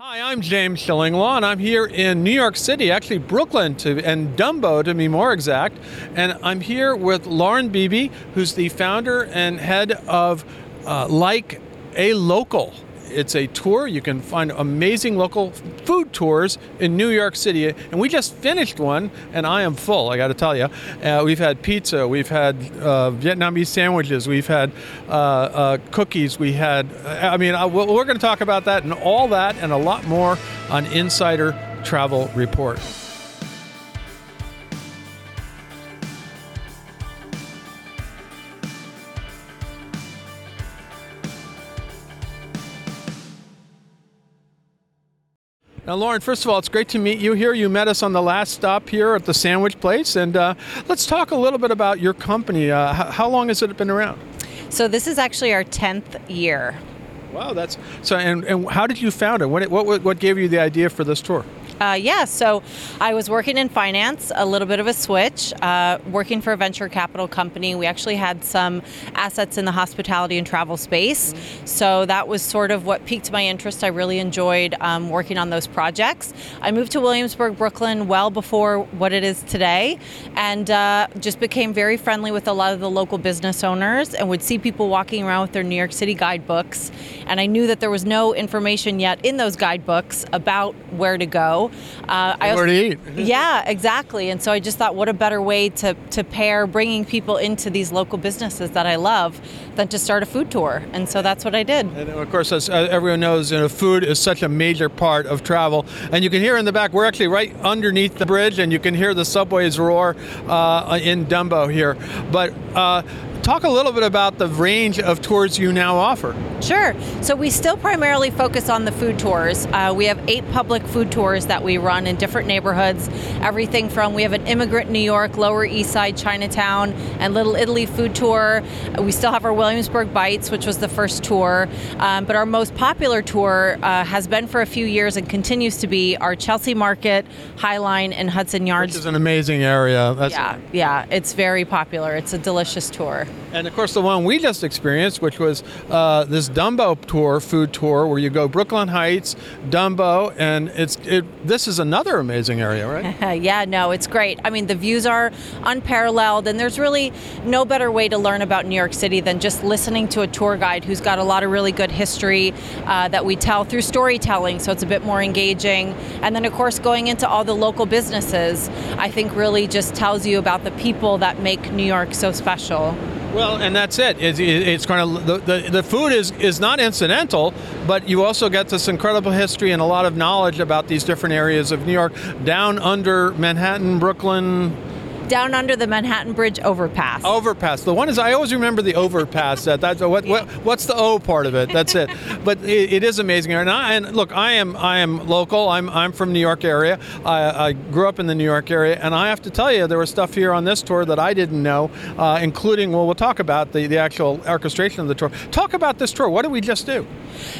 Hi, I'm James Shillinglaw, and I'm here in New York City, actually Brooklyn to, and Dumbo to be more exact. And I'm here with Lauren Beebe, who's the founder and head of uh, Like a Local. It's a tour. You can find amazing local food tours in New York City. And we just finished one, and I am full, I got to tell you. Uh, we've had pizza, we've had uh, Vietnamese sandwiches, we've had uh, uh cookies, we had, I mean, uh, we're going to talk about that and all that and a lot more on Insider Travel Report. Now, Lauren, first of all, it's great to meet you here. You met us on the last stop here at the sandwich place. And uh, let's talk a little bit about your company. Uh, how long has it been around? So, this is actually our 10th year. Wow, that's so. And, and how did you found it? What, what, what gave you the idea for this tour? Uh, yeah, so I was working in finance, a little bit of a switch, uh, working for a venture capital company. We actually had some assets in the hospitality and travel space. Mm-hmm. So that was sort of what piqued my interest. I really enjoyed um, working on those projects. I moved to Williamsburg, Brooklyn, well before what it is today, and uh, just became very friendly with a lot of the local business owners and would see people walking around with their New York City guidebooks. And I knew that there was no information yet in those guidebooks about where to go. Uh, I also, to eat. yeah, exactly. And so I just thought, what a better way to, to pair bringing people into these local businesses that I love than to start a food tour. And so that's what I did. And of course, as everyone knows, you know, food is such a major part of travel. And you can hear in the back, we're actually right underneath the bridge, and you can hear the subways roar uh, in Dumbo here. But uh, Talk a little bit about the range of tours you now offer. Sure. So we still primarily focus on the food tours. Uh, we have eight public food tours that we run in different neighborhoods. Everything from we have an immigrant New York, Lower East Side, Chinatown, and Little Italy food tour. We still have our Williamsburg Bites, which was the first tour. Um, but our most popular tour uh, has been for a few years and continues to be our Chelsea Market, Highline, and Hudson Yards. Which is an amazing area. That's yeah, yeah, it's very popular. It's a delicious tour. And of course, the one we just experienced, which was uh, this Dumbo tour, food tour, where you go Brooklyn Heights, Dumbo, and it's it, this is another amazing area, right? yeah, no, it's great. I mean, the views are unparalleled, and there's really no better way to learn about New York City than just listening to a tour guide who's got a lot of really good history uh, that we tell through storytelling, so it's a bit more engaging. And then, of course, going into all the local businesses, I think really just tells you about the people that make New York so special. Well, and that's it. It's, it's kind of the, the, the food is is not incidental, but you also get this incredible history and a lot of knowledge about these different areas of New York, down under Manhattan, Brooklyn, down under the Manhattan Bridge overpass. Overpass. The one is I always remember the overpass. that that's what, what what's the O part of it? That's it. but it, it is amazing. And, I, and look, I am I am local. I'm I'm from New York area. I, I, grew up in the New York area, and I have to tell you, there was stuff here on this tour that I didn't know, uh, including well, we'll talk about the the actual orchestration of the tour. Talk about this tour. What did we just do?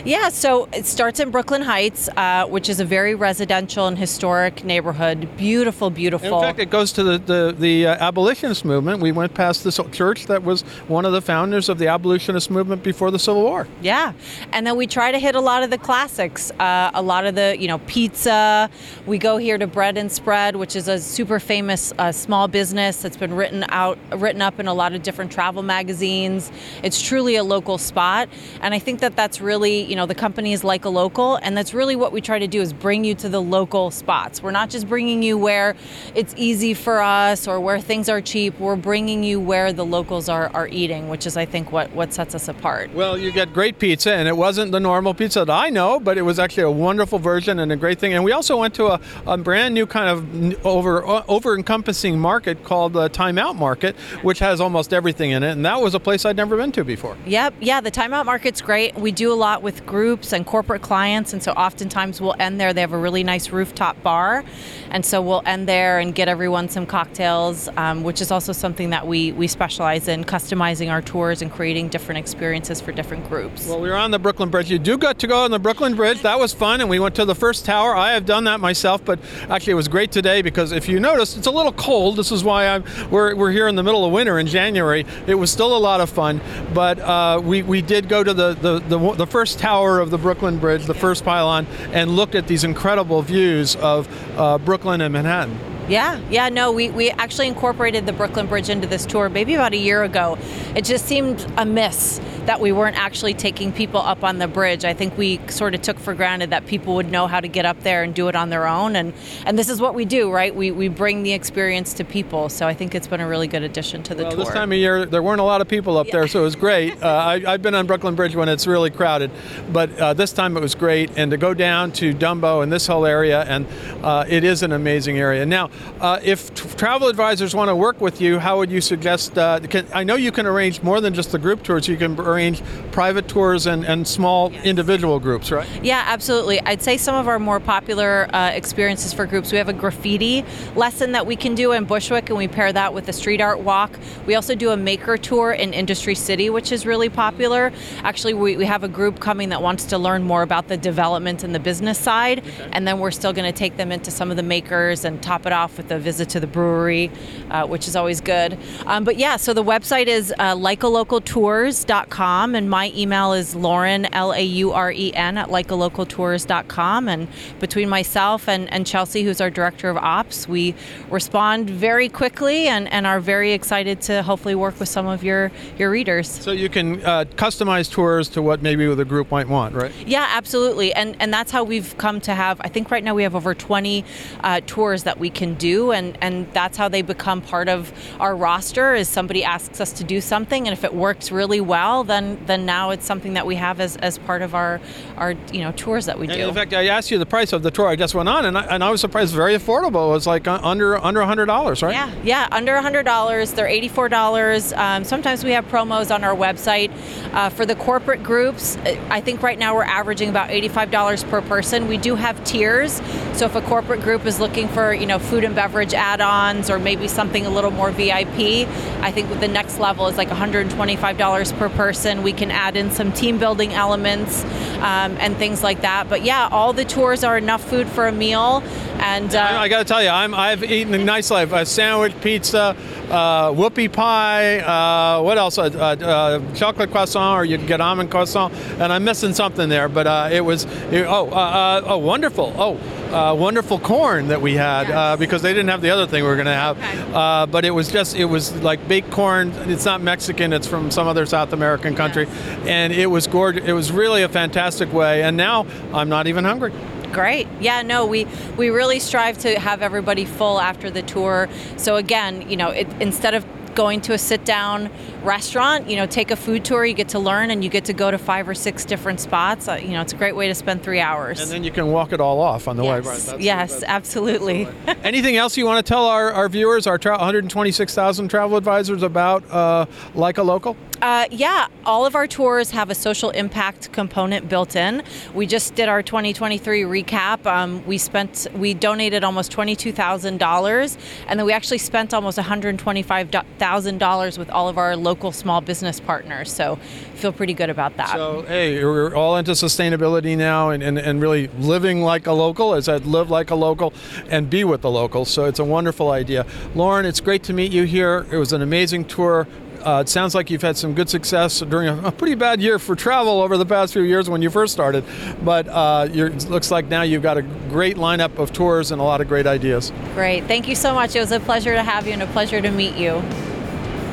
Yeah, so it starts in Brooklyn Heights, uh, which is a very residential and historic neighborhood. Beautiful, beautiful. In fact, it goes to the, the, the uh, abolitionist movement. We went past this church that was one of the founders of the abolitionist movement before the Civil War. Yeah, and then we try to hit a lot of the classics, uh, a lot of the, you know, pizza. We go here to Bread and Spread, which is a super famous uh, small business that's been written out, written up in a lot of different travel magazines. It's truly a local spot, and I think that that's really you know, the company is like a local, and that's really what we try to do is bring you to the local spots. We're not just bringing you where it's easy for us or where things are cheap. We're bringing you where the locals are, are eating, which is, I think, what, what sets us apart. Well, you get great pizza, and it wasn't the normal pizza that I know, but it was actually a wonderful version and a great thing. And we also went to a, a brand new kind of over over encompassing market called the Time Out Market, which has almost everything in it, and that was a place I'd never been to before. Yep, yeah, the Timeout Market's great. We do a lot with groups and corporate clients, and so oftentimes we'll end there. They have a really nice rooftop bar, and so we'll end there and get everyone some cocktails um, which is also something that we, we specialize in customizing our tours and creating different experiences for different groups. Well, we were on the Brooklyn Bridge. You do got to go on the Brooklyn Bridge. That was fun, and we went to the first tower. I have done that myself, but actually it was great today because if you notice, it's a little cold. This is why I'm we're, we're here in the middle of winter in January. It was still a lot of fun, but uh, we, we did go to the, the, the, the first tower of the Brooklyn Bridge, the first pylon, and looked at these incredible views of uh, Brooklyn and Manhattan. Yeah, yeah, no, we, we actually incorporated the Brooklyn Bridge into this tour maybe about a year ago. It just seemed amiss that we weren't actually taking people up on the bridge. I think we sort of took for granted that people would know how to get up there and do it on their own. And, and this is what we do, right? We, we bring the experience to people. So I think it's been a really good addition to the well, tour. This time of year, there weren't a lot of people up yeah. there, so it was great. Uh, I, have been on Brooklyn Bridge when it's really crowded, but uh, this time it was great. And to go down to Dumbo and this whole area, and uh, it is an amazing area. Now, uh, if t- travel advisors want to work with you, how would you suggest? Uh, can, I know you can arrange more than just the group tours. You can arrange private tours and, and small yes. individual groups, right? Yeah, absolutely. I'd say some of our more popular uh, experiences for groups, we have a graffiti lesson that we can do in Bushwick, and we pair that with a street art walk. We also do a maker tour in Industry City, which is really popular. Actually, we, we have a group coming that wants to learn more about the development and the business side, okay. and then we're still going to take them into some of the makers and top it off with a visit to the brewery, uh, which is always good. Um, but yeah, so the website is uh, likealocaltours.com, and my email is Lauren, L A U R E N, at likealocaltours.com. And between myself and, and Chelsea, who's our director of ops, we respond very quickly and, and are very excited to hopefully work with some of your, your readers. So you can uh, customize tours to what maybe the group might want, right? Yeah, absolutely. And, and that's how we've come to have, I think right now we have over 20 uh, tours that we can do. And, and that's how they become part of our roster is somebody asks us to do something. And if it works really well, then, then now it's something that we have as, as part of our, our you know tours that we do. And in fact, I asked you the price of the tour I just went on, and I, and I was surprised. Very affordable. It was like under under hundred dollars, right? Yeah, yeah, under hundred dollars. They're eighty four dollars. Um, sometimes we have promos on our website uh, for the corporate groups. I think right now we're averaging about eighty five dollars per person. We do have tiers, so if a corporate group is looking for you know food and beverage add ons or maybe something a little more VIP, I think the next level is like one hundred twenty five dollars per person. And we can add in some team building elements um, and things like that. But yeah, all the tours are enough food for a meal. And uh, I, I got to tell you, I'm, I've eaten a nice life: a sandwich, pizza, uh, whoopie pie. Uh, what else? Uh, uh, chocolate croissant, or you can get almond croissant. And I'm missing something there, but uh, it was it, oh, oh, wonderful. Oh uh, wonderful corn that we had yes. uh, because they didn't have the other thing we were going to have. Okay. Uh, but it was just it was like baked corn. It's not Mexican. It's from some other South American country, yes. and it was gorgeous. It was really a fantastic way. And now I'm not even hungry. Great. Yeah, no, we we really strive to have everybody full after the tour. So again, you know, it, instead of going to a sit down restaurant, you know, take a food tour, you get to learn and you get to go to five or six different spots. Uh, you know, it's a great way to spend three hours. And then you can walk it all off on the yes. way. Right? That's, yes, that's, absolutely. Anything else you want to tell our, our viewers, our tra- 126,000 travel advisors about uh, Like a Local? Uh, yeah, all of our tours have a social impact component built in. We just did our 2023 recap. Um, we spent, we donated almost $22,000, and then we actually spent almost $125,000 with all of our local small business partners. So, feel pretty good about that. So, hey, we're all into sustainability now, and, and, and really living like a local. As I live like a local and be with the locals. So it's a wonderful idea. Lauren, it's great to meet you here. It was an amazing tour. Uh, it sounds like you've had some good success during a, a, pretty bad year for travel over the past few years when you first started. But uh, it looks like now you've got a great lineup of tours and a lot of great ideas. Great. Thank you so much. It was a pleasure to have you and a pleasure to meet you.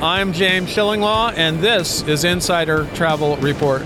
I'm James Shillinglaw, and this is Insider Travel Report.